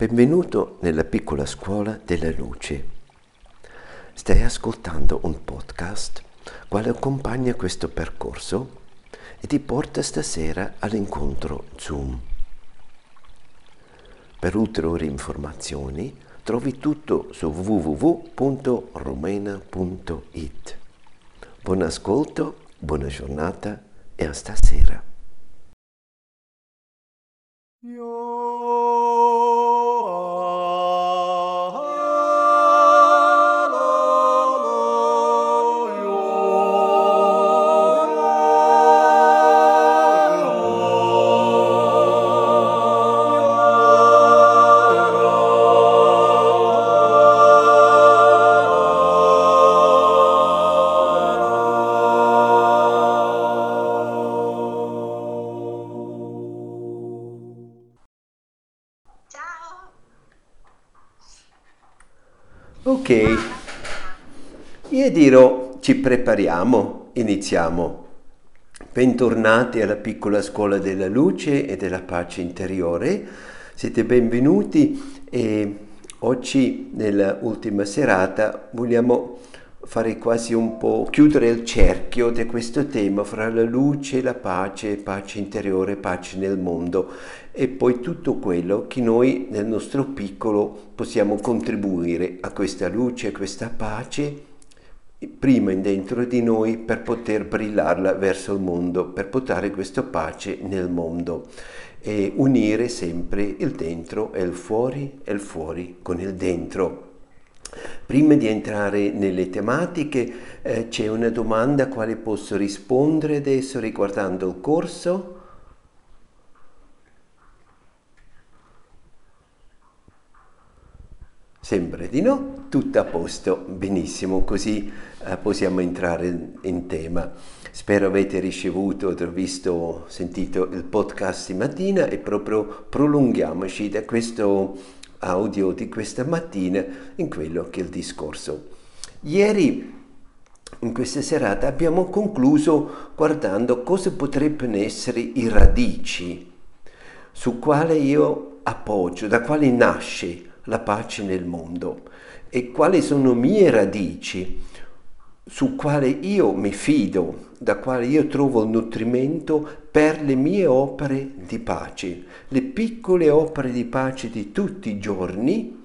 Benvenuto nella piccola scuola della luce. Stai ascoltando un podcast quale accompagna questo percorso e ti porta stasera all'incontro Zoom. Per ulteriori informazioni trovi tutto su www.romena.it. Buon ascolto, buona giornata e a stasera. Ok, io dirò ci prepariamo, iniziamo. Bentornati alla piccola scuola della luce e della pace interiore. Siete benvenuti e oggi nell'ultima serata vogliamo fare quasi un po' chiudere il cerchio di questo tema fra la luce, la pace, pace interiore, pace nel mondo e poi tutto quello che noi nel nostro piccolo possiamo contribuire a questa luce, a questa pace prima dentro di noi per poter brillarla verso il mondo, per portare questa pace nel mondo e unire sempre il dentro e il fuori e il fuori con il dentro. Prima di entrare nelle tematiche eh, c'è una domanda a quale posso rispondere adesso riguardando il corso. Sembra di no, tutto a posto, benissimo, così eh, possiamo entrare in tema. Spero avete ricevuto, aver visto, sentito il podcast di mattina e proprio prolunghiamoci da questo audio di questa mattina in quello che è il discorso. Ieri, in questa serata, abbiamo concluso guardando cosa potrebbero essere i radici su quale io appoggio, da quale nasce la pace nel mondo e quali sono mie radici su quale io mi fido, da quale io trovo nutrimento per le mie opere di pace, le piccole opere di pace di tutti i giorni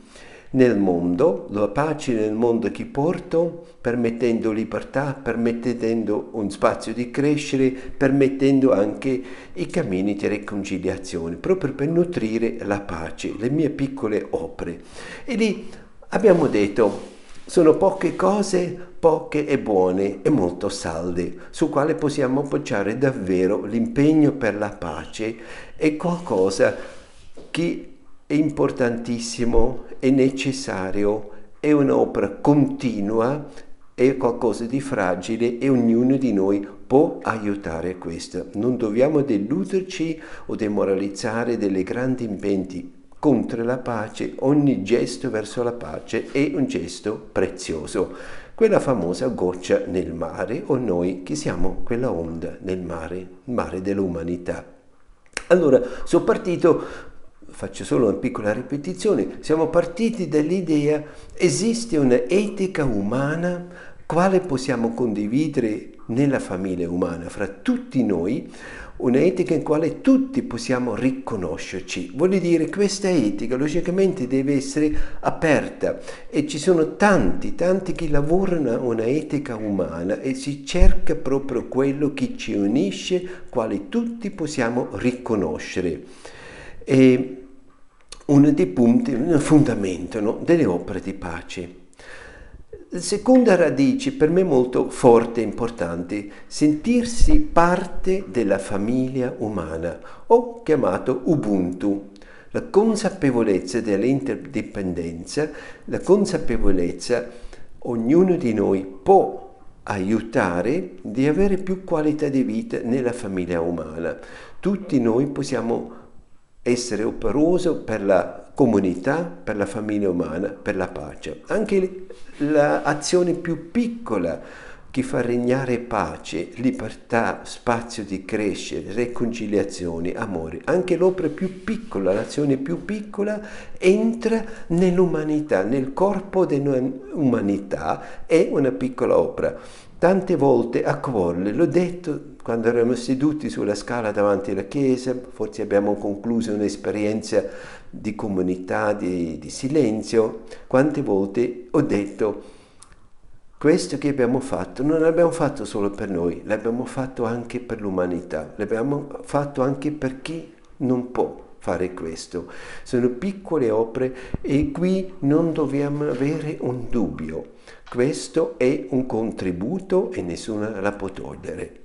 nel mondo, la pace nel mondo che porto, permettendo libertà, permettendo un spazio di crescere, permettendo anche i cammini di riconciliazione, proprio per nutrire la pace, le mie piccole opere. E lì abbiamo detto, sono poche cose, poche e buone e molto salde, su quale possiamo appoggiare davvero l'impegno per la pace è qualcosa che è importantissimo, è necessario, è un'opera continua, è qualcosa di fragile e ognuno di noi può aiutare questo. Non dobbiamo deluderci o demoralizzare delle grandi impegni contro la pace, ogni gesto verso la pace è un gesto prezioso. Quella famosa goccia nel mare o noi che siamo quella onda nel mare, il mare dell'umanità. Allora, sono partito, faccio solo una piccola ripetizione, siamo partiti dall'idea esiste un'etica umana quale possiamo condividere nella famiglia umana, fra tutti noi, un'etica in quale tutti possiamo riconoscerci. Vuol dire che questa etica logicamente deve essere aperta e ci sono tanti, tanti che lavorano una etica umana e si cerca proprio quello che ci unisce, quale tutti possiamo riconoscere. E uno dei punti, un fondamento no, delle opere di pace. Seconda radice per me molto forte e importante, sentirsi parte della famiglia umana, o chiamato Ubuntu, la consapevolezza dell'interdipendenza, la consapevolezza ognuno di noi può aiutare di avere più qualità di vita nella famiglia umana. Tutti noi possiamo essere operosi per la comunità, per la famiglia umana, per la pace. Anche l'azione più piccola che fa regnare pace, libertà, spazio di crescere, riconciliazione, amore. Anche l'opera più piccola, l'azione più piccola, entra nell'umanità, nel corpo dell'umanità, è una piccola opera. Tante volte a Quolle, l'ho detto quando eravamo seduti sulla scala davanti alla chiesa, forse abbiamo concluso un'esperienza di comunità, di, di silenzio, quante volte ho detto questo che abbiamo fatto non l'abbiamo fatto solo per noi, l'abbiamo fatto anche per l'umanità, l'abbiamo fatto anche per chi non può fare questo. Sono piccole opere e qui non dobbiamo avere un dubbio. Questo è un contributo e nessuno la può togliere.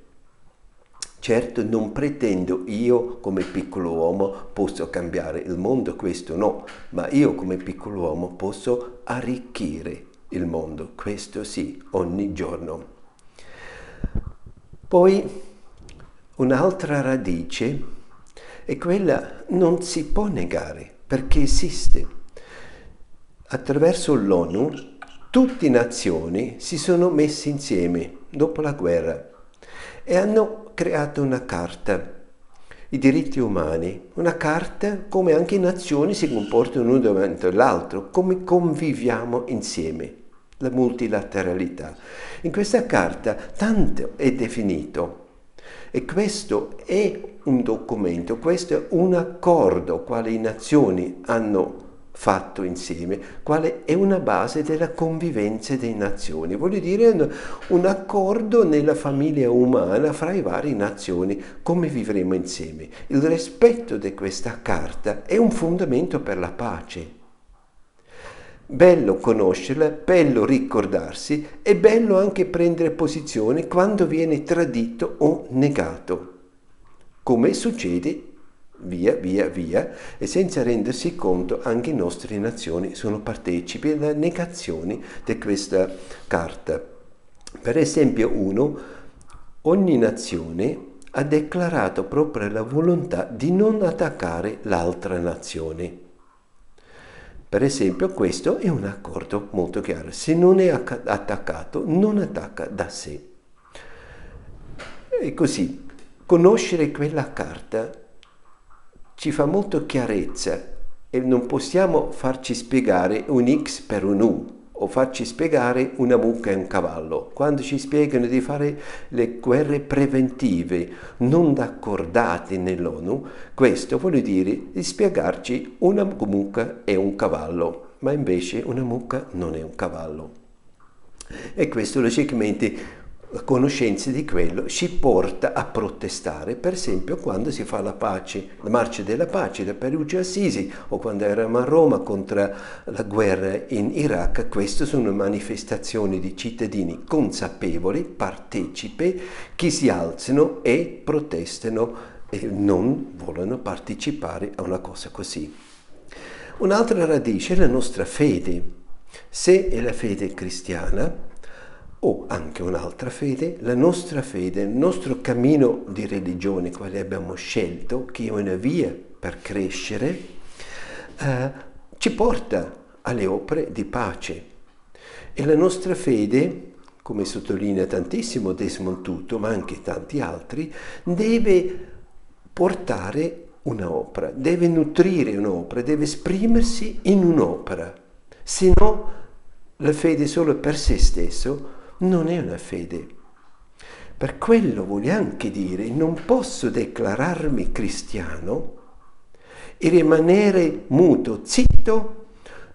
Certo non pretendo io come piccolo uomo posso cambiare il mondo, questo no, ma io come piccolo uomo posso arricchire il mondo, questo sì, ogni giorno. Poi un'altra radice è quella non si può negare perché esiste. Attraverso l'ONU tutte le nazioni si sono messe insieme dopo la guerra e hanno creato una carta, i diritti umani, una carta come anche le nazioni si comportano l'uno davanti all'altro, come conviviamo insieme, la multilateralità. In questa carta tanto è definito e questo è un documento, questo è un accordo quale le nazioni hanno fatto insieme, quale è una base della convivenza delle nazioni. Voglio dire un accordo nella famiglia umana fra le varie nazioni, come vivremo insieme. Il rispetto di questa carta è un fondamento per la pace. Bello conoscerla, bello ricordarsi e bello anche prendere posizione quando viene tradito o negato, come succede via, via, via, e senza rendersi conto anche le nostre nazioni sono partecipi alla negazione di questa carta. Per esempio uno, ogni nazione ha dichiarato proprio la volontà di non attaccare l'altra nazione. Per esempio questo è un accordo molto chiaro, se non è attaccato non attacca da sé. E così, conoscere quella carta ci fa molto chiarezza e non possiamo farci spiegare un X per un U o farci spiegare una mucca e un cavallo. Quando ci spiegano di fare le guerre preventive non accordate nell'ONU, questo vuol dire di spiegarci una mucca e un cavallo, ma invece una mucca non è un cavallo. E questo logicamente conoscenza di quello ci porta a protestare, per esempio quando si fa la pace, la marcia della pace da Perugia a Assisi o quando eravamo a Roma contro la guerra in Iraq, queste sono manifestazioni di cittadini consapevoli, partecipi, che si alzano e protestano e non vogliono partecipare a una cosa così. Un'altra radice è la nostra fede. Se è la fede cristiana, o anche un'altra fede, la nostra fede, il nostro cammino di religione, quale abbiamo scelto, che è una via per crescere, eh, ci porta alle opere di pace. E la nostra fede, come sottolinea tantissimo Desmond Tutu, ma anche tanti altri, deve portare un'opera, deve nutrire un'opera, deve esprimersi in un'opera. Se no, la fede solo per se stesso non è una fede. Per quello vuole anche dire non posso declararmi cristiano e rimanere muto, zitto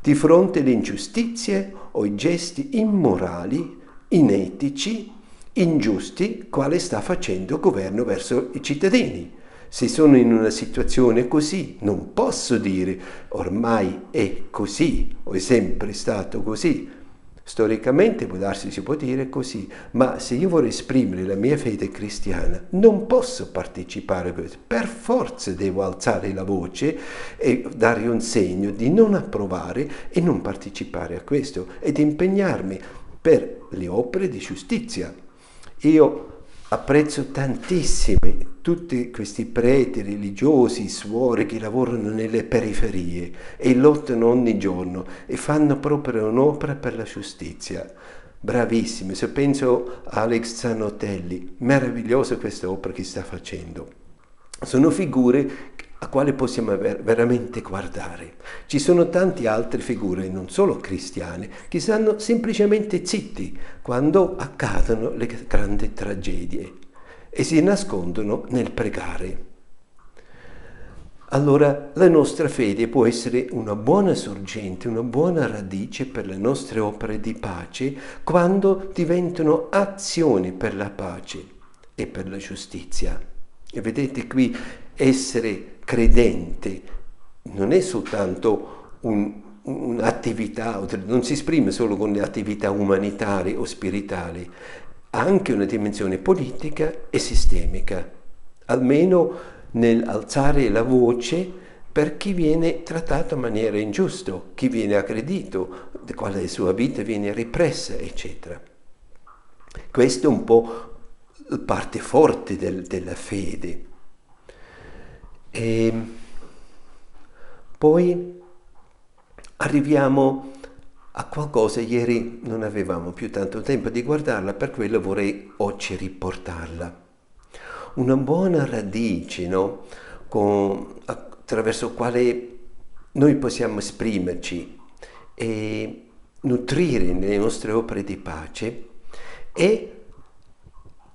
di fronte alle ingiustizie o ai gesti immorali, inetici, ingiusti, quale sta facendo il governo verso i cittadini. Se sono in una situazione così, non posso dire ormai è così o è sempre stato così, Storicamente può darsi si può dire così, ma se io vorrei esprimere la mia fede cristiana non posso partecipare a questo, per forza devo alzare la voce e dare un segno di non approvare e non partecipare a questo ed impegnarmi per le opere di giustizia. Io apprezzo tantissimo tutti questi preti religiosi, suore che lavorano nelle periferie e lottano ogni giorno e fanno proprio un'opera per la giustizia. bravissimi. Se penso a Alex Zanotelli, meravigliosa questa opera che sta facendo. Sono figure a quale possiamo veramente guardare. Ci sono tante altre figure, non solo cristiane, che stanno semplicemente zitti quando accadono le grandi tragedie e si nascondono nel pregare. Allora la nostra fede può essere una buona sorgente, una buona radice per le nostre opere di pace quando diventano azioni per la pace e per la giustizia. E vedete qui essere credente non è soltanto un, un'attività, non si esprime solo con le attività umanitarie o spirituali, ha anche una dimensione politica e sistemica, almeno nell'alzare la voce per chi viene trattato in maniera ingiusta, chi viene aggredito, quale sua vita viene repressa, eccetera. Questa è un po' la parte forte del, della fede. E poi arriviamo a qualcosa, ieri non avevamo più tanto tempo di guardarla, per quello vorrei oggi riportarla. Una buona radice, no? Con, attraverso quale noi possiamo esprimerci e nutrire le nostre opere di pace è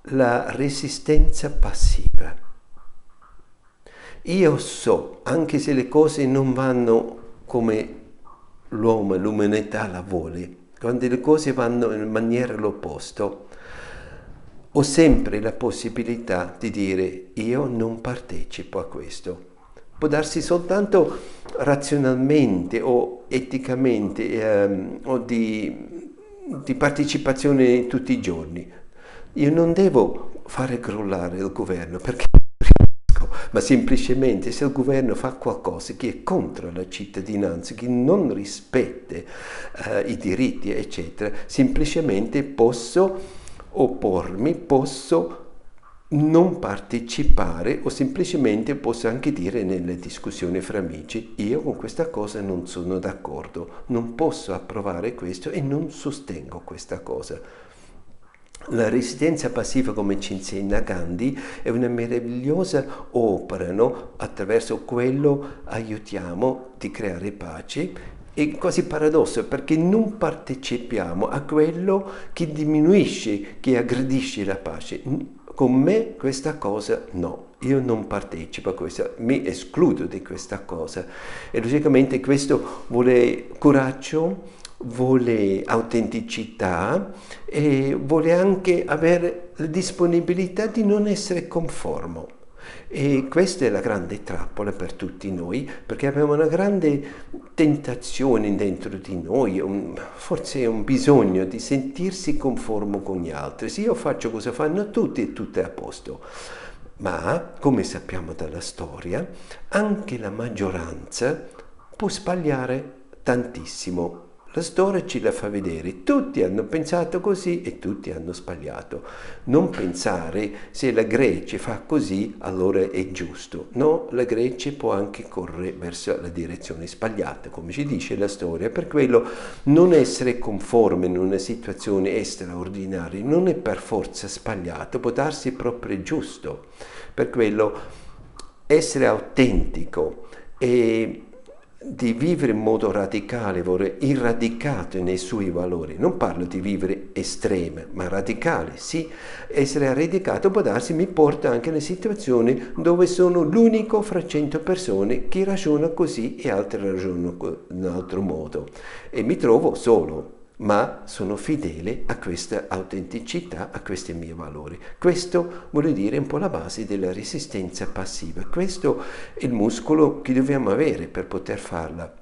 la resistenza passiva. Io so, anche se le cose non vanno come l'uomo, l'umanità la vuole, quando le cose vanno in maniera l'opposto, ho sempre la possibilità di dire io non partecipo a questo. Può darsi soltanto razionalmente o eticamente ehm, o di, di partecipazione tutti i giorni. Io non devo fare crollare il governo perché ma semplicemente se il governo fa qualcosa che è contro la cittadinanza, che non rispetta eh, i diritti, eccetera, semplicemente posso oppormi, posso non partecipare o semplicemente posso anche dire nelle discussioni fra amici io con questa cosa non sono d'accordo, non posso approvare questo e non sostengo questa cosa. La resistenza passiva, come ci insegna Gandhi, è una meravigliosa opera, no? attraverso quello aiutiamo di creare pace. È quasi paradosso perché non partecipiamo a quello che diminuisce, che aggredisce la pace. Con me questa cosa no, io non partecipo a questa, mi escludo di questa cosa. E logicamente questo vuole coraggio, vuole autenticità e vuole anche avere la disponibilità di non essere conformo. E questa è la grande trappola per tutti noi, perché abbiamo una grande tentazione dentro di noi, un, forse un bisogno di sentirsi conformo con gli altri. Se io faccio cosa fanno tutti tutto è a posto. Ma, come sappiamo dalla storia, anche la maggioranza può sbagliare tantissimo la storia ce la fa vedere, tutti hanno pensato così e tutti hanno sbagliato. Non pensare se la Grecia fa così allora è giusto. No, la Grecia può anche correre verso la direzione sbagliata, come ci dice la storia. Per quello non essere conforme in una situazione straordinaria non è per forza sbagliato, può darsi proprio giusto. Per quello essere autentico e di vivere in modo radicale, irradicato nei suoi valori. Non parlo di vivere estreme, ma radicale. Sì, essere radicato può darsi mi porta anche in situazioni dove sono l'unico fra cento persone che ragiona così e altri ragionano in un altro modo. E mi trovo solo, ma sono fedele a questa autenticità, a questi miei valori. Questo vuol dire un po' la base della resistenza passiva. Questo è il muscolo che dobbiamo avere per poter farla.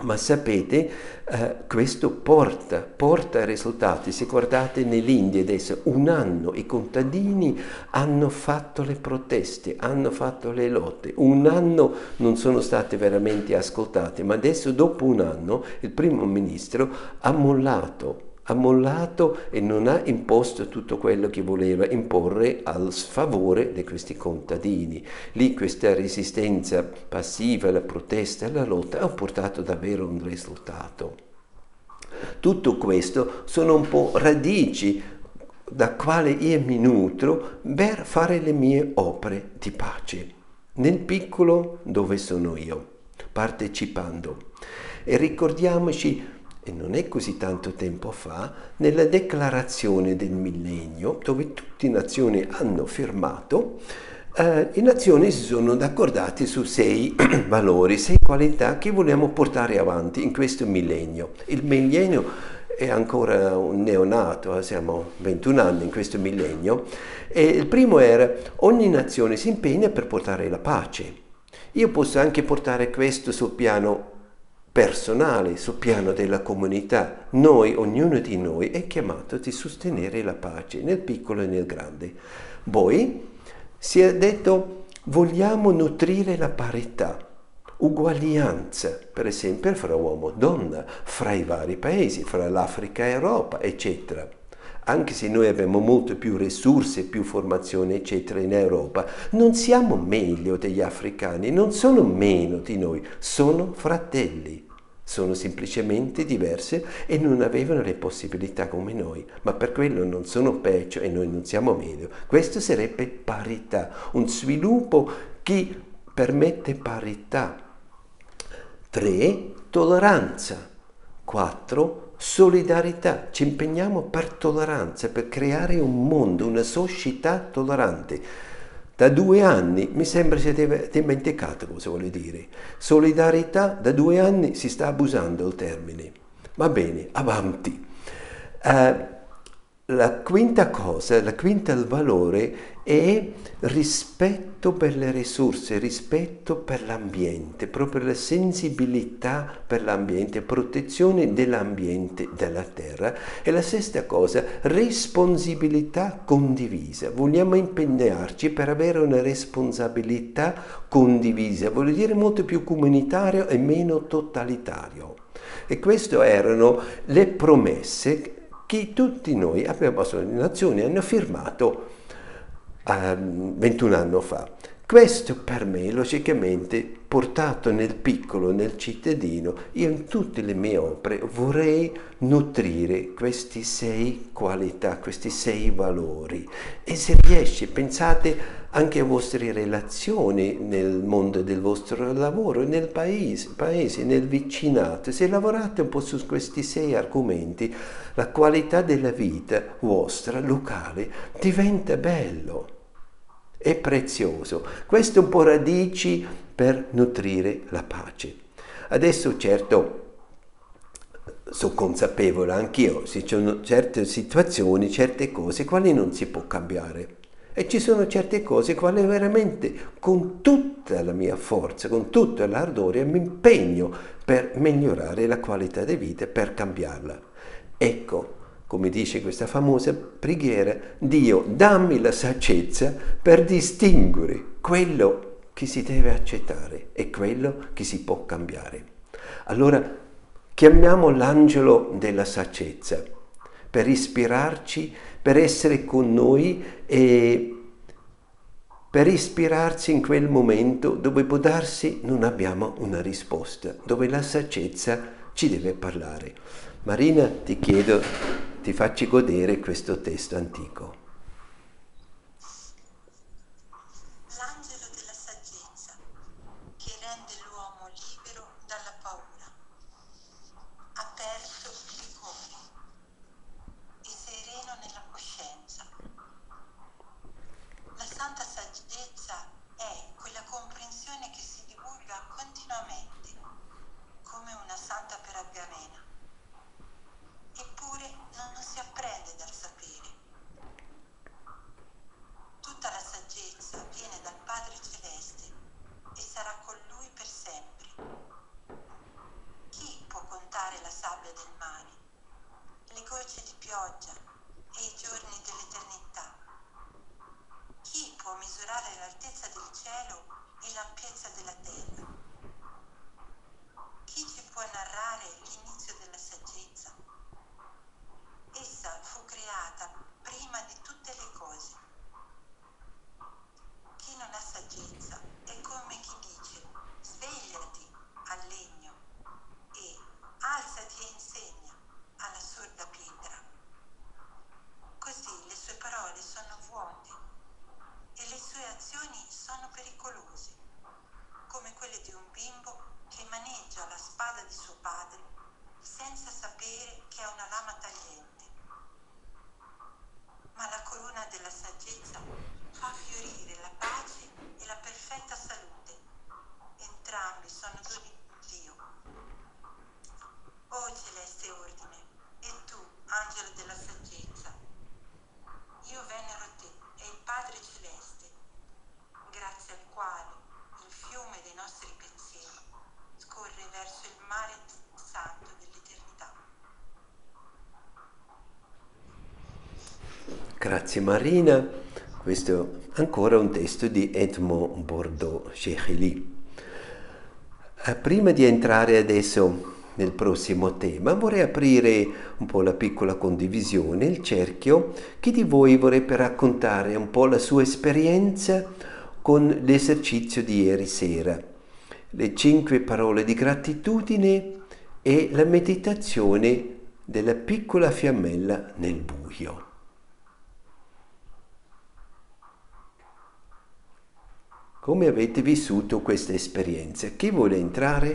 Ma sapete, eh, questo porta, porta risultati. Se guardate nell'India adesso, un anno i contadini hanno fatto le proteste, hanno fatto le lotte, un anno non sono state veramente ascoltate, ma adesso dopo un anno il primo ministro ha mollato ha mollato e non ha imposto tutto quello che voleva imporre al sfavore di questi contadini. Lì questa resistenza passiva, la protesta, la lotta ha portato davvero un risultato. tutto questo sono un po' radici da quale io mi nutro per fare le mie opere di pace, nel piccolo dove sono io, partecipando. E ricordiamoci, e non è così tanto tempo fa, nella declarazione del millennio, dove tutte le nazioni hanno firmato, eh, le nazioni si sono accordate su sei valori, sei qualità che vogliamo portare avanti in questo millennio. Il millennio è ancora un neonato, eh, siamo 21 anni in questo millennio, e il primo era ogni nazione si impegna per portare la pace. Io posso anche portare questo sul piano personale, sul piano della comunità. Noi, ognuno di noi, è chiamato a sostenere la pace nel piccolo e nel grande. Poi si è detto vogliamo nutrire la parità uguaglianza, per esempio, fra uomo e donna, fra i vari paesi, fra l'Africa e l'Europa, eccetera. Anche se noi abbiamo molto più risorse, più formazione, eccetera, in Europa, non siamo meglio degli africani, non sono meno di noi, sono fratelli. Sono semplicemente diverse e non avevano le possibilità come noi, ma per quello non sono peggio e noi non siamo meglio. Questo sarebbe parità, un sviluppo che permette parità 3. Tolleranza. 4. Solidarietà. Ci impegniamo per tolleranza, per creare un mondo, una società tollerante. Da due anni mi sembra si è dimenticato cosa vuole dire. Solidarietà, da due anni si sta abusando il termine. Va bene, avanti. Uh, la quinta cosa, la quinta valore è rispetto per le risorse, rispetto per l'ambiente, proprio la sensibilità per l'ambiente, protezione dell'ambiente, della terra. E la sesta cosa, responsabilità condivisa. Vogliamo impegnarci per avere una responsabilità condivisa, vuol dire molto più comunitario e meno totalitario. E queste erano le promesse che tutti noi, abbiamo, le nazioni hanno firmato 21 anni fa. Questo per me, logicamente, portato nel piccolo, nel cittadino, io in tutte le mie opere vorrei nutrire questi sei qualità, questi sei valori. E se riesce, pensate anche a vostre relazioni nel mondo del vostro lavoro, nel paese, paese, nel vicinato. Se lavorate un po' su questi sei argomenti, la qualità della vita vostra, locale, diventa bello, è prezioso. Questo è un po' radici per nutrire la pace. Adesso certo sono consapevole anch'io, ci sono certe situazioni, certe cose, quali non si può cambiare. E ci sono certe cose quali veramente con tutta la mia forza, con tutto l'ardore mi impegno per migliorare la qualità di vita, per cambiarla. Ecco, come dice questa famosa preghiera, Dio dammi la saggezza per distinguere quello che si deve accettare e quello che si può cambiare. Allora chiamiamo l'angelo della saggezza per ispirarci per essere con noi e per ispirarci in quel momento dove può darsi non abbiamo una risposta, dove la saggezza ci deve parlare. Marina, ti chiedo, ti facci godere questo testo antico. Grazie Marina. Questo è ancora un testo di Edmond Bordeaux Chechili. Eh, prima di entrare adesso nel prossimo tema vorrei aprire un po' la piccola condivisione, il cerchio. Chi di voi vorrebbe raccontare un po' la sua esperienza con l'esercizio di ieri sera? Le cinque parole di gratitudine e la meditazione della piccola fiammella nel buio. Come avete vissuto questa esperienza? Chi vuole entrare?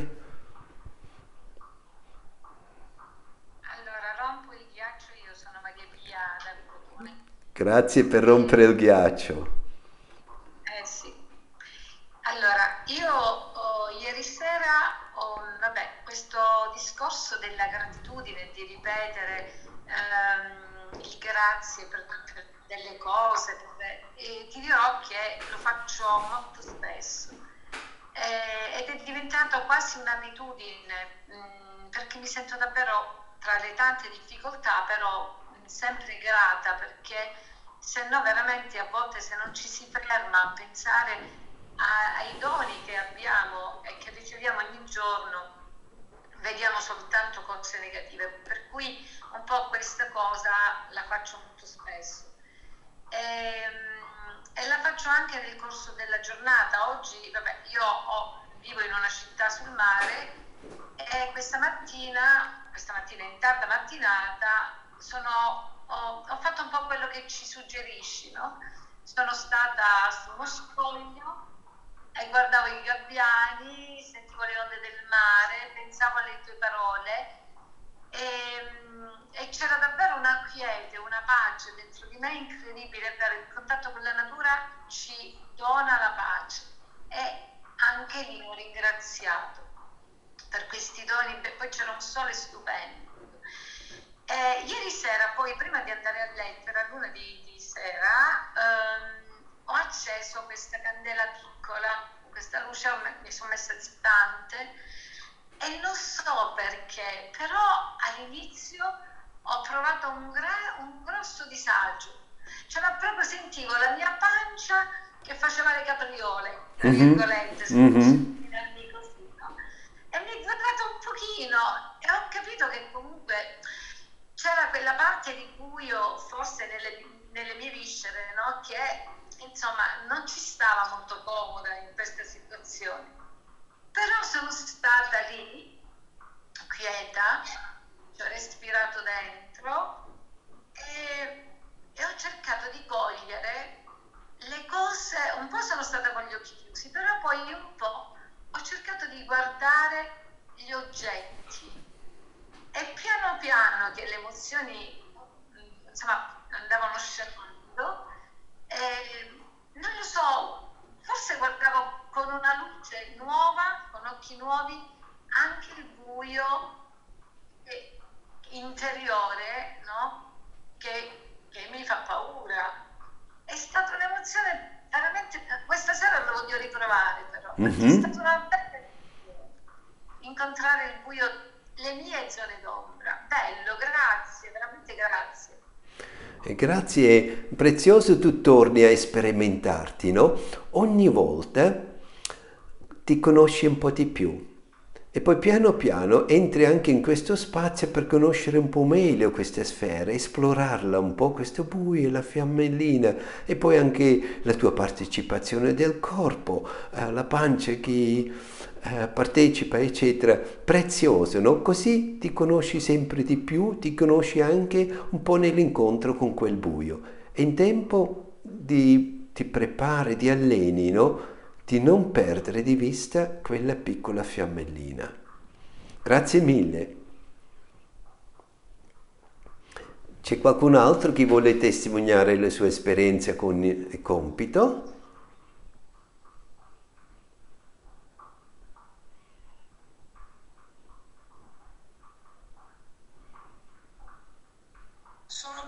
Allora, rompo il ghiaccio, io sono Maria Pia da Grazie per rompere il ghiaccio. Eh sì. Allora, io oh, ieri sera ho, vabbè, questo discorso della gratitudine, di ripetere ehm, grazie per, per delle cose, e ti dirò che lo faccio molto spesso. Eh, ed è diventato quasi un'abitudine mh, mm, perché mi sento davvero tra le tante difficoltà però mh, sempre grata perché se no veramente a volte se non ci si ferma a pensare a, ai doni che abbiamo e che riceviamo ogni giorno vediamo soltanto cose negative per cui un po' questa cosa la faccio molto spesso e, ehm, e, la faccio anche nel corso della giornata. Oggi, vabbè, io ho, vivo in una città sul mare e questa mattina, questa mattina in tarda mattinata, sono, ho, ho, fatto un po' quello che ci suggerisci, no? Sono stata su uno scoglio e guardavo i gabbiani, sentivo le onde del mare, pensavo alle tue parole. E, ehm, e c'era davvero una quiete, una pace dentro di me incredibile, per il contatto con la natura ci dona la pace. E anche lì ho ringraziato per questi doni, poi c'era un sole stupendo. E ieri sera, poi prima di andare a letto, era di sera, ehm, ho acceso questa candela piccola, questa luce mi sono messa distante e non so perché, però all'inizio ho provato un, gra- un grosso disagio, cioè proprio sentivo la mia pancia che faceva le capriole, tra mm-hmm. virgolette, mm-hmm. così, no? E mi è durato un pochino e ho capito che comunque c'era quella parte di cui io, forse nelle, nelle mie viscere, no? che insomma non ci stava molto comoda in questa situazione però sono stata lì, quieta, ci ho respirato dentro e, e ho cercato di cogliere le cose, un po' sono stata con gli occhi chiusi, però poi un po' ho cercato di guardare gli oggetti e piano piano che le emozioni insomma andavano scendendo, eh, non lo so, forse guardavo con una luce nuova, con occhi nuovi, anche il buio interiore no? che, che mi fa paura. È stata un'emozione veramente, questa sera lo voglio riprovare però, mm-hmm. è stata una bella incontrare il buio, le mie zone d'ombra. Bello, grazie, veramente grazie, prezioso tu torni a sperimentarti, no? Ogni volta ti conosci un po' di più e poi piano piano entri anche in questo spazio per conoscere un po' meglio questa sfera, esplorarla un po', questo buio, la fiammellina e poi anche la tua partecipazione del corpo, eh, la pancia che eh, partecipa, eccetera. Prezioso, no? Così ti conosci sempre di più, ti conosci anche un po' nell'incontro con quel buio. E in tempo di, ti prepari, ti alleni, no? di non perdere di vista quella piccola fiammellina. Grazie mille. C'è qualcun altro che vuole testimoniare la sua esperienza con il compito? Sono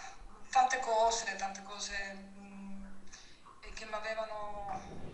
tante cose, tante cose mh, mm, che mi avevano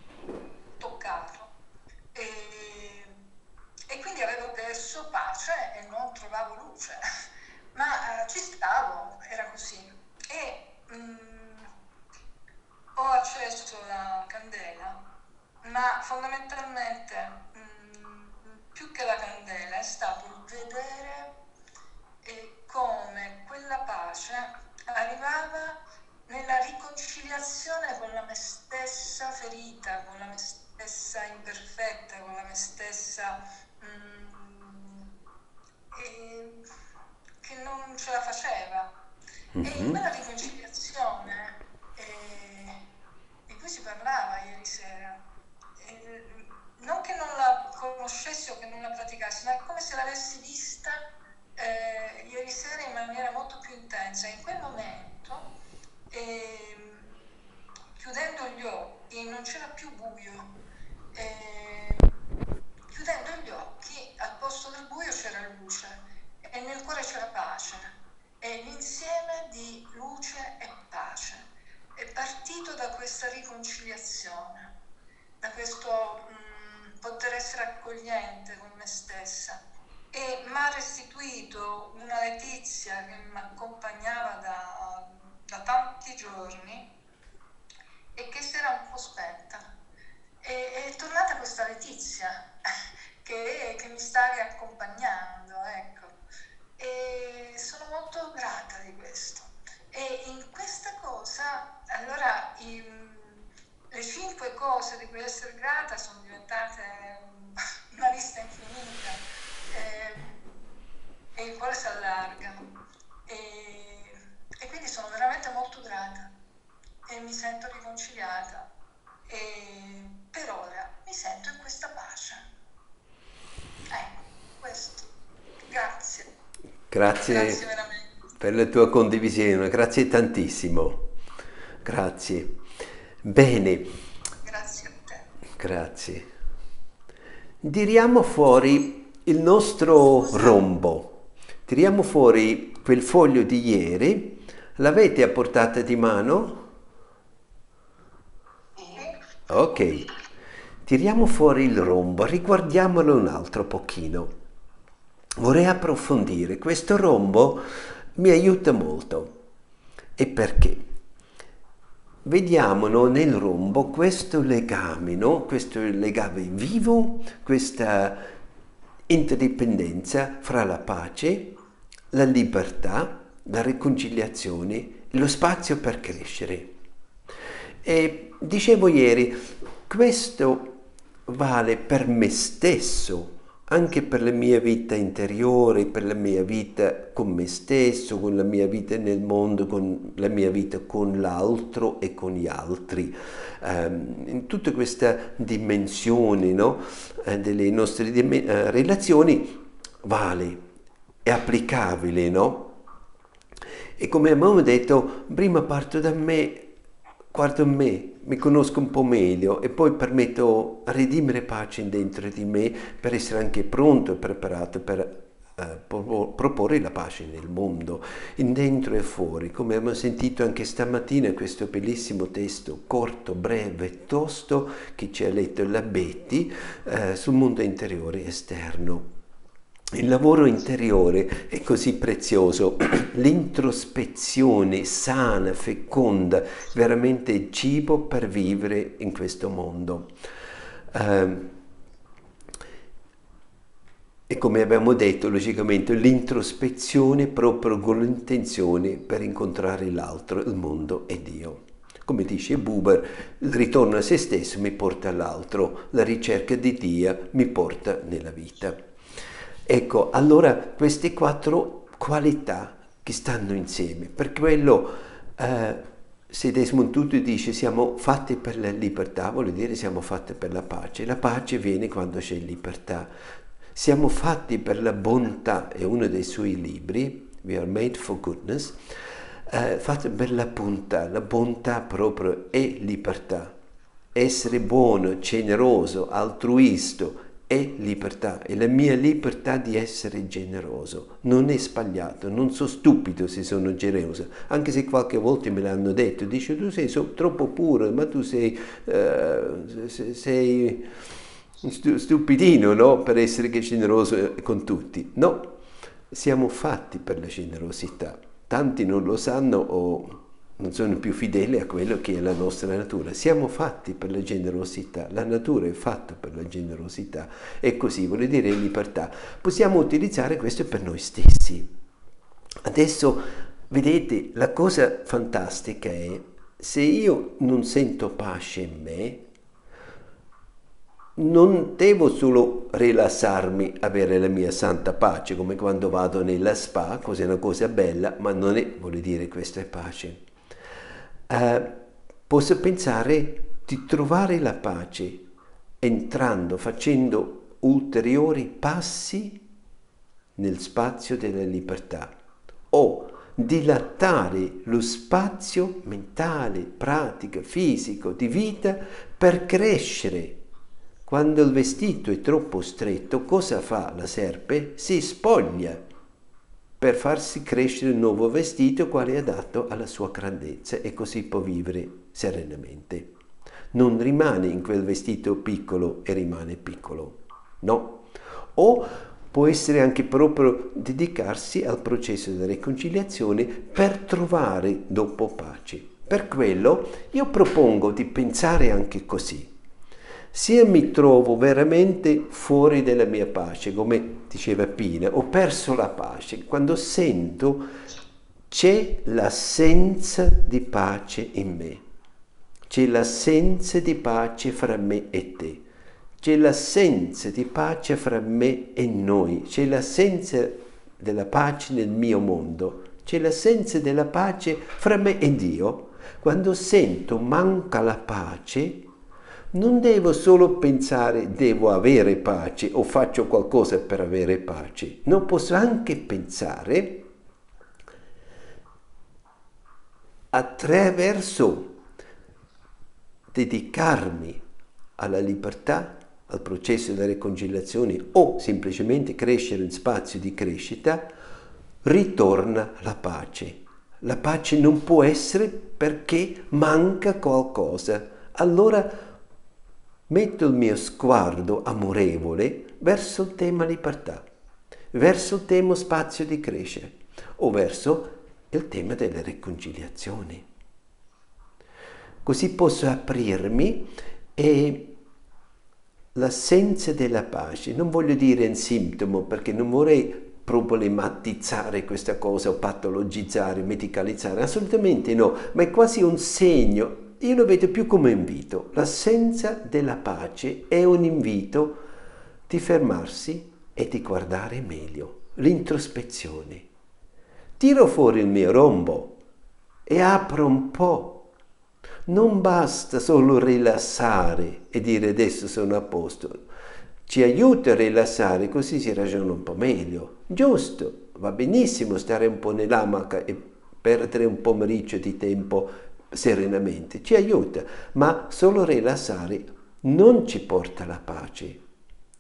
Grazie, grazie per la tua condivisione, grazie tantissimo. Grazie. Bene. Grazie a te. Grazie. Tiriamo fuori il nostro rombo. Tiriamo fuori quel foglio di ieri. L'avete a portata di mano? Ok. Tiriamo fuori il rombo, riguardiamolo un altro pochino vorrei approfondire. Questo rombo mi aiuta molto. E perché? Vediamo no, nel rombo questo legame, no? questo legame vivo, questa interdipendenza fra la pace, la libertà, la riconciliazione lo spazio per crescere. E dicevo ieri, questo vale per me stesso anche per la mia vita interiore, per la mia vita con me stesso, con la mia vita nel mondo, con la mia vita con l'altro e con gli altri. Um, in tutta questa dimensione no, eh, delle nostre dim- uh, relazioni vale, è applicabile, no? E come abbiamo detto, prima parto da me guardo me, mi conosco un po' meglio e poi permetto redimere pace dentro di me per essere anche pronto e preparato per eh, proporre la pace nel mondo, in dentro e fuori, come abbiamo sentito anche stamattina questo bellissimo testo corto, breve, tosto che ci ha letto la Betty eh, sul mondo interiore e esterno. Il lavoro interiore è così prezioso, l'introspezione sana, feconda, veramente il cibo per vivere in questo mondo. Uh, E come abbiamo detto, logicamente, l'introspezione proprio con l'intenzione per incontrare l'altro, il mondo e Dio. Come dice Buber, il ritorno a se stesso mi porta all'altro, la ricerca di Dio mi porta nella vita. Ecco, allora queste quattro qualità che stanno insieme, per quello eh, se Desmond Tutu dice siamo fatti per la libertà, vuol dire siamo fatti per la pace. La pace viene quando c'è libertà. Siamo fatti per la bontà, è uno dei suoi libri, We are made for goodness, eh, fatti per la bontà, la bontà proprio è libertà. Essere buono, generoso, altruista è libertà, è la mia libertà di essere generoso. Non è sbagliato, non sono stupido se sono generoso, anche se qualche volta me l'hanno detto, dice tu sei so, troppo puro, ma tu sei... Uh, sei stupidino no? per essere generoso con tutti. No, siamo fatti per la generosità. Tanti non lo sanno o non sono più fedeli a quello che è la nostra natura. Siamo fatti per la generosità, la natura è fatta per la generosità e così vuol dire libertà. Possiamo utilizzare questo per noi stessi. Adesso vedete, la cosa fantastica è se io non sento pace in me, non devo solo rilassarmi, avere la mia santa pace, come quando vado nella spa, così è una cosa bella, ma non è, vuol dire, questa è pace. Uh, posso pensare di trovare la pace entrando, facendo ulteriori passi nel spazio della libertà o dilatare lo spazio mentale, pratico, fisico, di vita per crescere quando il vestito è troppo stretto, cosa fa la serpe? Si spoglia per farsi crescere un nuovo vestito quale è adatto alla sua grandezza e così può vivere serenamente. Non rimane in quel vestito piccolo e rimane piccolo. No. O può essere anche proprio dedicarsi al processo della riconciliazione per trovare dopo pace. Per quello io propongo di pensare anche così se mi trovo veramente fuori dalla mia pace, come diceva Pina, ho perso la pace, quando sento c'è l'assenza di pace in me, c'è l'assenza di pace fra me e te, c'è l'assenza di pace fra me e noi, c'è l'assenza della pace nel mio mondo, c'è l'assenza della pace fra me e Dio. Quando sento manca la pace, non devo solo pensare devo avere pace o faccio qualcosa per avere pace, non posso anche pensare attraverso dedicarmi alla libertà, al processo della riconciliazione o semplicemente crescere in spazio di crescita, ritorna la pace. La pace non può essere perché manca qualcosa. Allora metto il mio sguardo amorevole verso il tema libertà, verso il tema spazio di crescere o verso il tema delle riconciliazioni. Così posso aprirmi e l'assenza della pace, non voglio dire un sintomo perché non vorrei problematizzare questa cosa o patologizzare, medicalizzare, assolutamente no, ma è quasi un segno io lo vedo più come invito. L'assenza della pace è un invito di fermarsi e di guardare meglio, l'introspezione. Tiro fuori il mio rombo e apro un po'. Non basta solo rilassare e dire adesso sono a posto. Ci aiuta a rilassare, così si ragiona un po' meglio. Giusto, va benissimo stare un po' nell'amaca e perdere un pomeriggio di tempo serenamente, ci aiuta, ma solo rilassare non ci porta alla pace.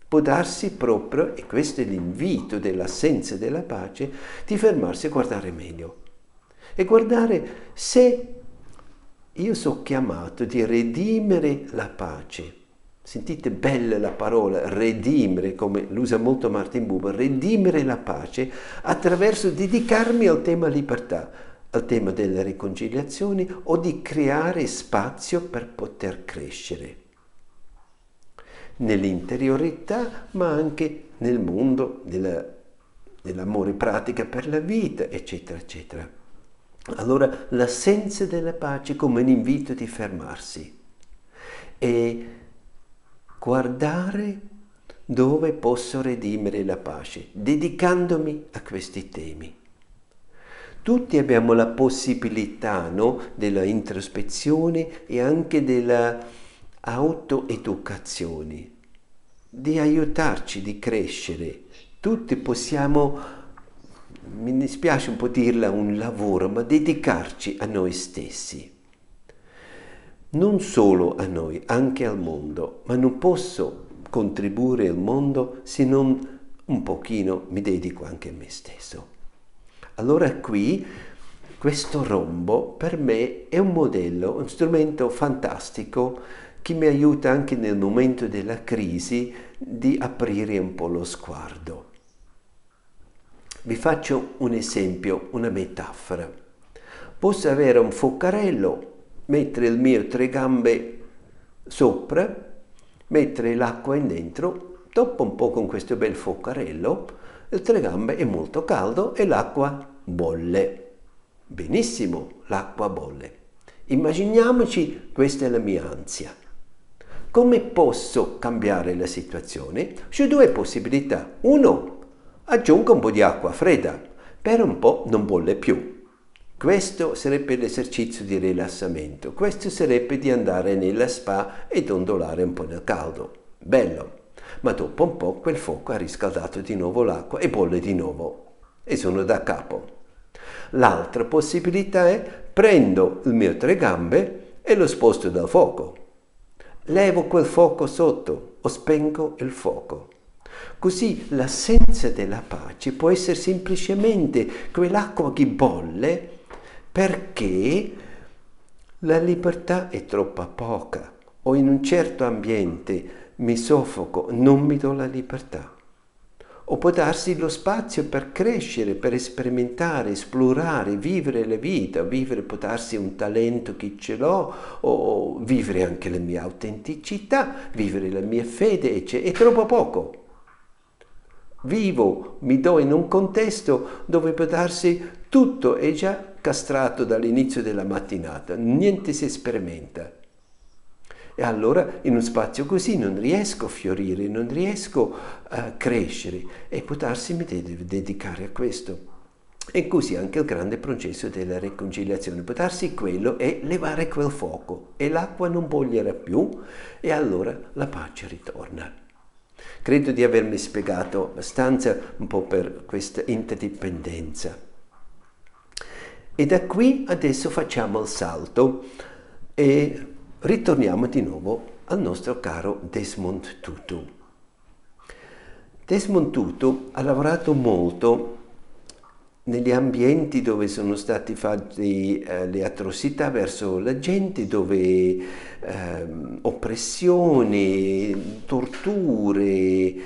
Può darsi proprio, e questo è l'invito dell'assenza della pace, di fermarsi a guardare meglio. E guardare se io sono chiamato di redimere la pace. Sentite bella la parola redimere, come l'usa molto Martin Buber, redimere la pace attraverso dedicarmi al tema libertà al tema delle riconciliazioni o di creare spazio per poter crescere. nell'interiorità, ma anche nel mondo della, dell'amore pratica per la vita, eccetera, eccetera. Allora l'assenza della pace come un invito di fermarsi e guardare dove posso redimere la pace, dedicandomi a questi temi. Tutti abbiamo la possibilità no, della introspezione e anche della autoeducazione, di aiutarci, di crescere. Tutti possiamo, mi dispiace un po' dirla, un lavoro, ma dedicarci a noi stessi. Non solo a noi, anche al mondo, ma non posso contribuire al mondo se non un pochino mi dedico anche a me stesso. Allora qui questo rombo per me è un modello, un strumento fantastico che mi aiuta anche nel momento della crisi di aprire un po' lo sguardo. Vi faccio un esempio, una metafora. Posso avere un foccarello, mettere il mio tre gambe sopra, mettere l'acqua in dentro, dopo un po' con questo bel foccarello, il tregambe è molto caldo e l'acqua bolle. Benissimo, l'acqua bolle. Immaginiamoci, questa è la mia ansia. Come posso cambiare la situazione? C'è due possibilità. Uno, aggiungo un po' di acqua fredda, per un po' non bolle più. Questo sarebbe l'esercizio di rilassamento, questo sarebbe di andare nella spa e dondolare un po' nel caldo. Bello, ma dopo un po' quel fuoco ha riscaldato di nuovo l'acqua e bolle di nuovo e sono da capo. L'altra possibilità è prendo il mio tre gambe e lo sposto dal fuoco. Levo quel fuoco sotto o spengo il fuoco. Così l'assenza della pace può essere semplicemente quell'acqua che bolle perché la libertà è troppo poca o in un certo ambiente mi soffoco, non mi do la libertà. O può darsi lo spazio per crescere, per sperimentare, esplorare, vivere la vita, vivere può darsi un talento che ce l'ho, o vivere anche la mia autenticità, vivere la mia fede, eccetera. È troppo poco. Vivo, mi do in un contesto dove può darsi tutto è già castrato dall'inizio della mattinata, niente si sperimenta. E allora in uno spazio così non riesco a fiorire, non riesco a crescere e può darsi mi devo dedicare a questo. E così anche il grande processo della riconciliazione. Può darsi quello è levare quel fuoco e l'acqua non boglierà più e allora la pace ritorna. Credo di avermi spiegato abbastanza un po' per questa interdipendenza. E da qui adesso facciamo il salto e ritorniamo di nuovo al nostro caro Desmond Tutu. Desmond Tutu ha lavorato molto negli ambienti dove sono state fatte eh, le atrocità verso la gente, dove eh, oppressioni, torture, eh,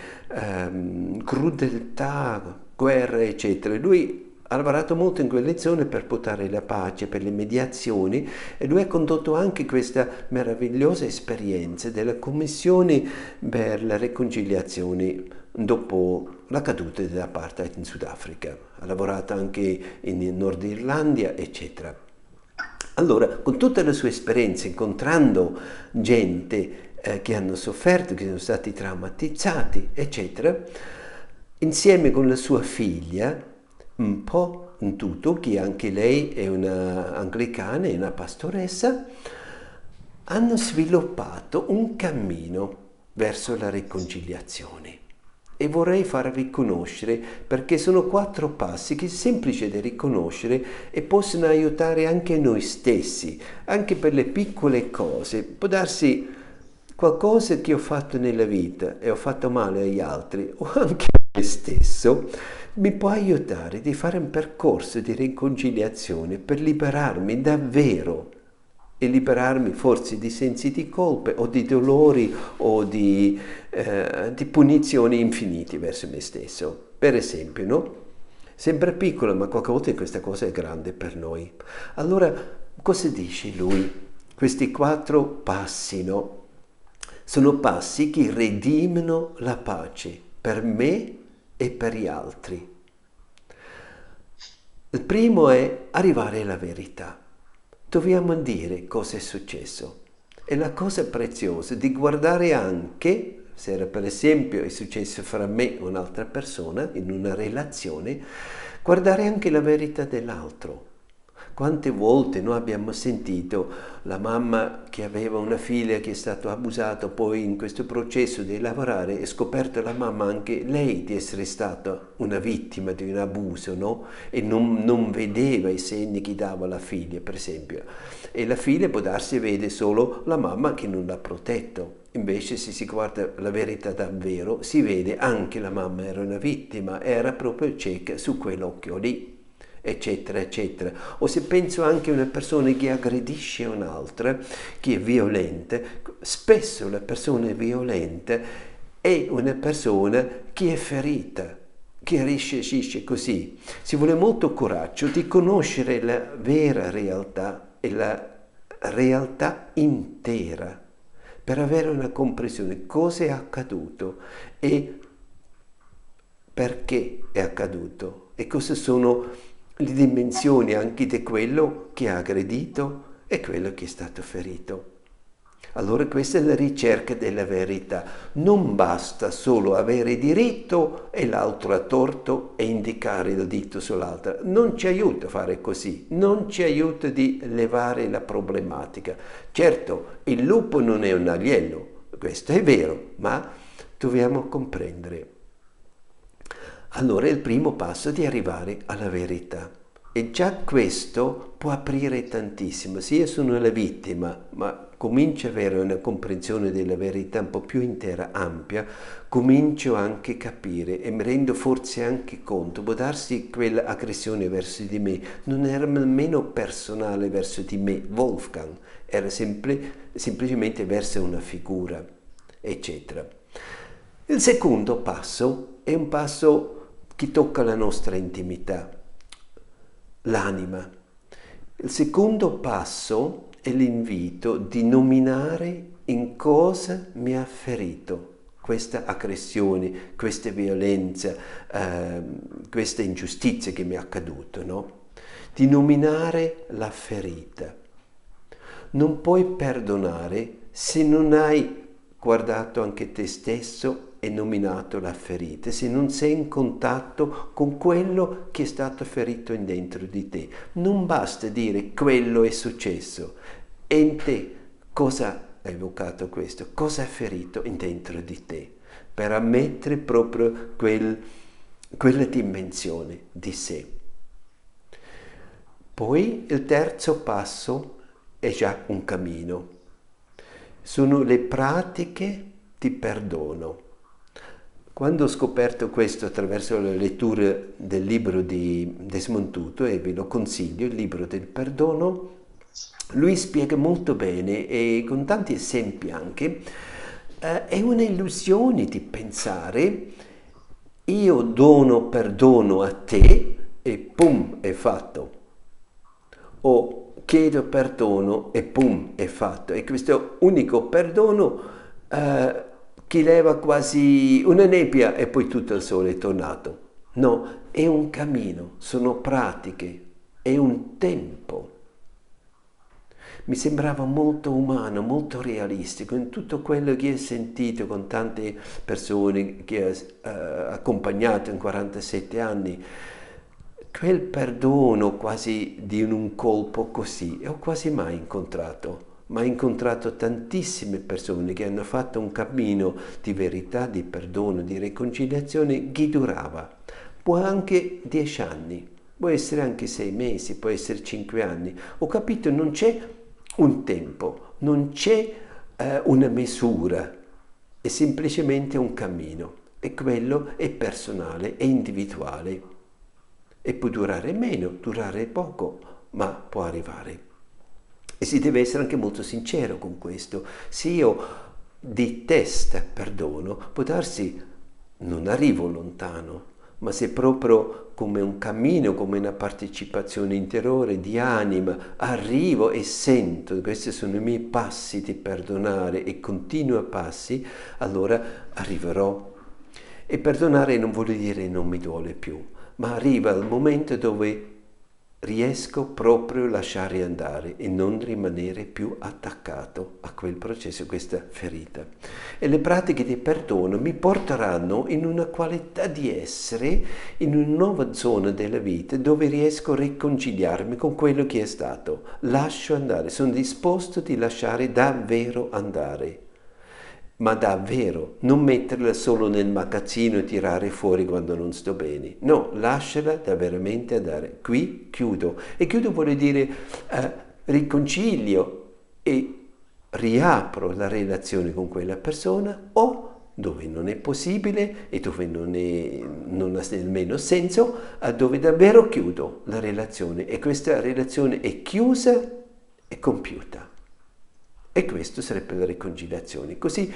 crudeltà, guerre, eccetera. Lui ha lavorato molto in quelle zone per portare la pace, per le mediazioni e lui ha condotto anche questa meravigliosa esperienza della Commissione per la riconciliazione dopo la caduta dell'apartheid in Sudafrica. Ha lavorato anche in Nord Irlandia, eccetera. Allora, con tutta la sua esperienza, incontrando gente eh, che hanno sofferto, che sono stati traumatizzati, eccetera, insieme con la sua figlia, un po' in tutto, che anche lei è una anglicana, è una pastoressa, hanno sviluppato un cammino verso la riconciliazione. E vorrei farvi conoscere perché sono quattro passi che sono semplici da riconoscere e possono aiutare anche noi stessi, anche per le piccole cose. Può darsi qualcosa che ho fatto nella vita e ho fatto male agli altri o anche a me stesso mi può aiutare di fare un percorso di riconciliazione per liberarmi davvero e liberarmi forse di sensi di colpe o di dolori o di, eh, di punizioni infiniti verso me stesso. Per esempio, no? Sembra piccolo, ma qualche volta questa cosa è grande per noi. Allora, cosa dice lui? Questi quattro passi, no? sono passi che redimano la pace per me e per gli altri. Il primo è arrivare alla verità. Dobbiamo dire cosa è successo. E la cosa preziosa di guardare anche, se era per esempio è successo fra me e un'altra persona in una relazione, guardare anche la verità dell'altro quante volte noi abbiamo sentito la mamma che aveva una figlia che è stata abusata, poi in questo processo di lavorare è scoperta la mamma anche lei di essere stata una vittima di un abuso, no? E non, non vedeva i segni che dava la figlia, per esempio. E la figlia può darsi vede solo la mamma che non l'ha protetto. Invece se si guarda la verità davvero, si vede anche la mamma era una vittima, era proprio cieca su quell'occhio lì eccetera, eccetera. O se penso anche a una persona che aggredisce un'altra, che è violenta, spesso la persona violenta è una persona che è ferita, che reagisce così. Si vuole molto coraggio di conoscere la vera realtà e la realtà intera per avere una comprensione cosa è accaduto e perché è accaduto e cosa sono le dimensioni anche di quello che ha aggredito e quello che è stato ferito. Allora questa è la ricerca della verità. Non basta solo avere diritto e l'altro ha torto e indicare il dito sull'altro. Non ci aiuta a fare così, non ci aiuta di levare la problematica. Certo, il lupo non è un agnello, questo è vero, ma dobbiamo comprendere allora è il primo passo di arrivare alla verità. E già questo può aprire tantissimo. Se io sono la vittima, ma comincio ad avere una comprensione della verità un po' più intera, ampia, comincio anche a capire e mi rendo forse anche conto, può darsi quell'aggressione verso di me non era nemmeno personale verso di me, Wolfgang, era sempre, semplicemente verso una figura, eccetera. Il secondo passo è un passo che tocca la nostra intimità, l'anima. Il secondo passo è l'invito di nominare in cosa mi ha ferito questa aggressione, questa violenza, eh, questa ingiustizia che mi è accaduta, no? Di nominare la ferita. Non puoi perdonare se non hai guardato anche te stesso è nominato la ferita, se non sei in contatto con quello che è stato ferito in dentro di te. Non basta dire quello è successo. E in te cosa ha evocato questo? Cosa è ferito in dentro di te? Per ammettere proprio quel, quella dimensione di sé. Poi il terzo passo è già un cammino. Sono le pratiche di perdono. Quando ho scoperto questo attraverso la lettura del libro di Desmond Tutu, e ve lo consiglio, il libro del perdono, lui spiega molto bene e con tanti esempi anche, eh, è un'illusione di pensare io dono perdono a te e pum è fatto, o chiedo perdono e pum è fatto, e questo unico perdono eh, chi leva quasi una nebbia e poi tutto il sole è tornato. No, è un cammino, sono pratiche, è un tempo. Mi sembrava molto umano, molto realistico in tutto quello che ho sentito con tante persone che ho uh, accompagnato in 47 anni. Quel perdono quasi di un colpo così, ho quasi mai incontrato ma ho incontrato tantissime persone che hanno fatto un cammino di verità, di perdono, di riconciliazione che durava. Può anche dieci anni, può essere anche sei mesi, può essere cinque anni. Ho capito, non c'è un tempo, non c'è eh, una misura, è semplicemente un cammino e quello è personale, è individuale e può durare meno, durare poco, ma può arrivare. E si deve essere anche molto sincero con questo. Se io di testa perdono, può darsi non arrivo lontano, ma se proprio come un cammino, come una partecipazione interiore di anima, arrivo e sento, questi sono i miei passi di perdonare e continuo a passi, allora arriverò. E perdonare non vuol dire non mi duole più, ma arriva il momento dove riesco proprio a lasciare andare e non rimanere più attaccato a quel processo, a questa ferita. E le pratiche di perdono mi porteranno in una qualità di essere, in una nuova zona della vita dove riesco a riconciliarmi con quello che è stato. Lascio andare, sono disposto di lasciare davvero andare ma davvero, non metterla solo nel magazzino e tirare fuori quando non sto bene. No, lasciala da veramente andare. Qui chiudo. E chiudo vuol dire eh, riconcilio e riapro la relazione con quella persona o dove non è possibile e dove non, è, non ha nemmeno senso, a dove davvero chiudo la relazione e questa relazione è chiusa e compiuta. E questo sarebbe la riconciliazione. Così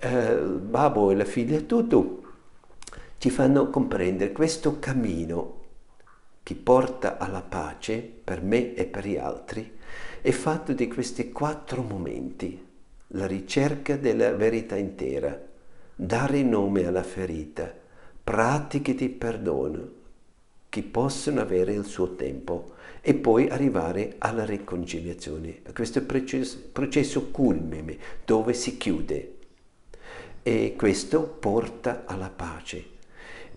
eh, il babbo e la figlia tutto ci fanno comprendere questo cammino che porta alla pace per me e per gli altri è fatto di questi quattro momenti. La ricerca della verità intera, dare nome alla ferita, pratiche di perdono che possono avere il suo tempo e poi arrivare alla riconciliazione, a questo processo, processo culmine dove si chiude. E questo porta alla pace.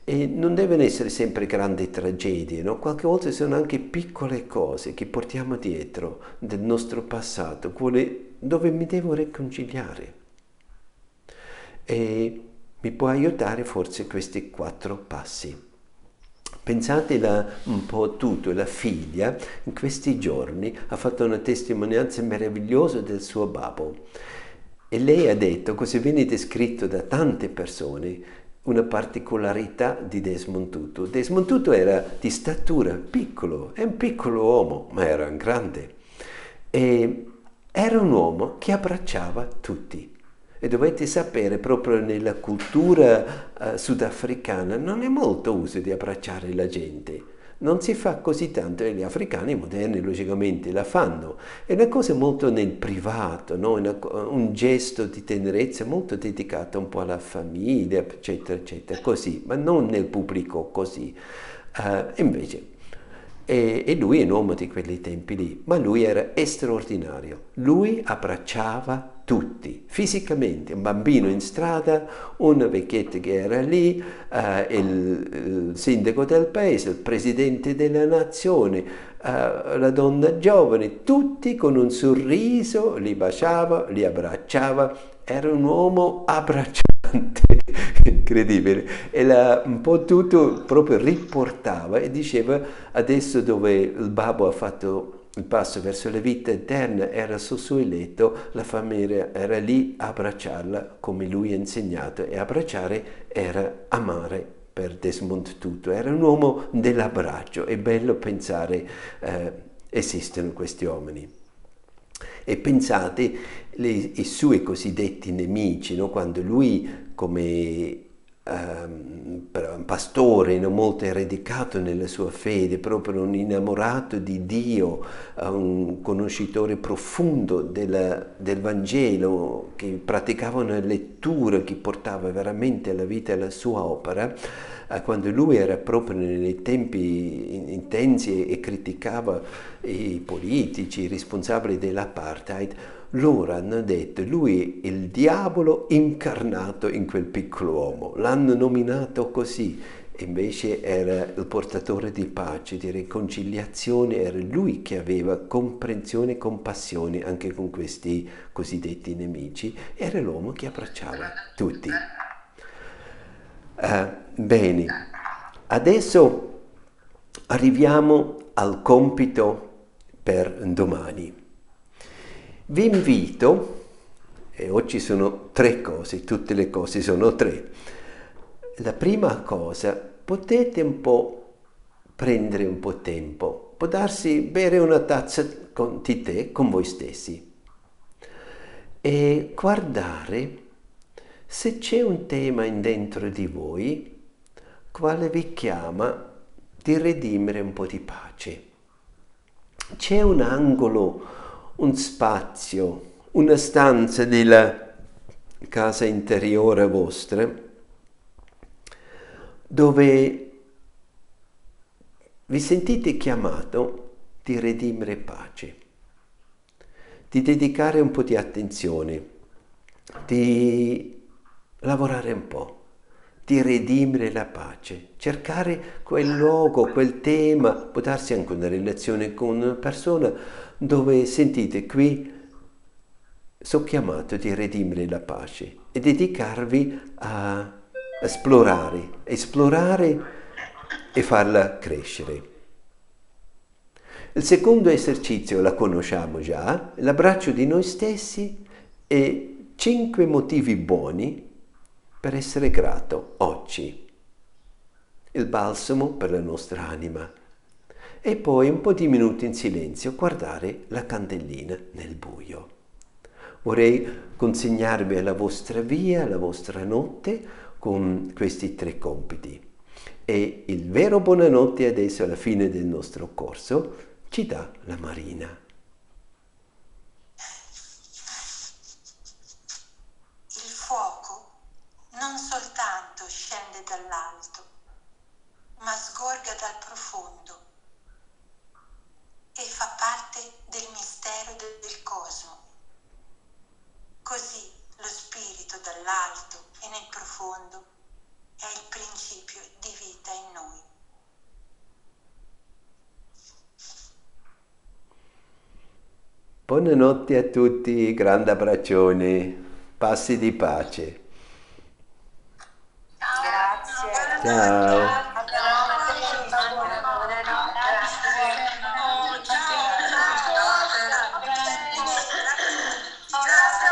E non devono essere sempre grandi tragedie, no? qualche volta sono anche piccole cose che portiamo dietro del nostro passato, dove mi devo riconciliare. E mi può aiutare forse questi quattro passi. Pensate la, un po' tutto, la figlia in questi giorni ha fatto una testimonianza meravigliosa del suo babbo e lei ha detto, così viene descritto da tante persone, una particolarità di Desmond Tutu. Desmond Tutu era di statura piccolo, è un piccolo uomo, ma era un grande. E era un uomo che abbracciava tutti. E dovete sapere, proprio nella cultura uh, sudafricana non è molto uso di abbracciare la gente. Non si fa così tanto e gli africani moderni logicamente la fanno. È una cosa molto nel privato, no? una, un gesto di tenerezza molto dedicato un po' alla famiglia, eccetera, eccetera, così, ma non nel pubblico così. Uh, invece e, lui è un uomo di quei tempi lì, ma lui era straordinario. Lui abbracciava tutti, fisicamente, un bambino in strada, una vecchietta che era lì, eh, il, il, sindaco del paese, il presidente della nazione, eh, la donna giovane, tutti con un sorriso li baciava, li abbracciava, era un uomo abbracciante, incredibile, e la, un po' tutto proprio riportava e diceva adesso dove il babbo ha fatto il passo verso la vita eterna era sul suo letto, la famiglia era lì a abbracciarla come lui ha insegnato e abbracciare era amare per Desmond Tutu, era un uomo dell'abbraccio, è bello pensare eh, esistono questi uomini. E pensate le, i suoi cosiddetti nemici, no? quando lui come un pastore molto radicato nella sua fede, proprio un innamorato di Dio, un conoscitore profondo della, del Vangelo, che praticava una lettura che portava veramente alla vita la sua opera, eh, quando lui era proprio nei tempi intensi e criticava i politici, i responsabili dell'apartheid, loro hanno detto lui è il diavolo incarnato in quel piccolo uomo, l'hanno nominato così, invece era il portatore di pace, di riconciliazione, era lui che aveva comprensione e compassione anche con questi cosiddetti nemici, era l'uomo che abbracciava tutti. Uh, bene, adesso arriviamo al compito per domani. Vi invito, e oggi sono tre cose, tutte le cose sono tre. La prima cosa, potete un po' prendere un po' tempo, può darsi bere una tazza di tè con voi stessi e guardare se c'è un tema in dentro di voi quale vi chiama di redimere un po' di pace. C'è un angolo, un spazio, una stanza nella casa interiore vostra dove vi sentite chiamato di redimere pace, di dedicare un po' di attenzione, di lavorare un po' di redimere la pace, cercare quel luogo, quel tema, può darsi anche una relazione con una persona dove sentite qui sono chiamato di redimere la pace e dedicarvi a esplorare, esplorare e farla crescere. Il secondo esercizio la conosciamo già, l'abbraccio di noi stessi e cinque motivi buoni per essere grato oggi. Il balsamo per la nostra anima. E poi un po' di minuti in silenzio guardare la candellina nel buio. Vorrei consegnarvi alla vostra via, alla vostra notte con questi tre compiti. E il vero buonanotte adesso alla fine del nostro corso ci dà la Marina. dall'alto, ma sgorga dal profondo e fa parte del mistero del cosmo. Così lo spirito dall'alto e nel profondo è il principio di vita in noi. Buonanotte a tutti, grande abbraccione, passi di pace. Ciao. Ciao.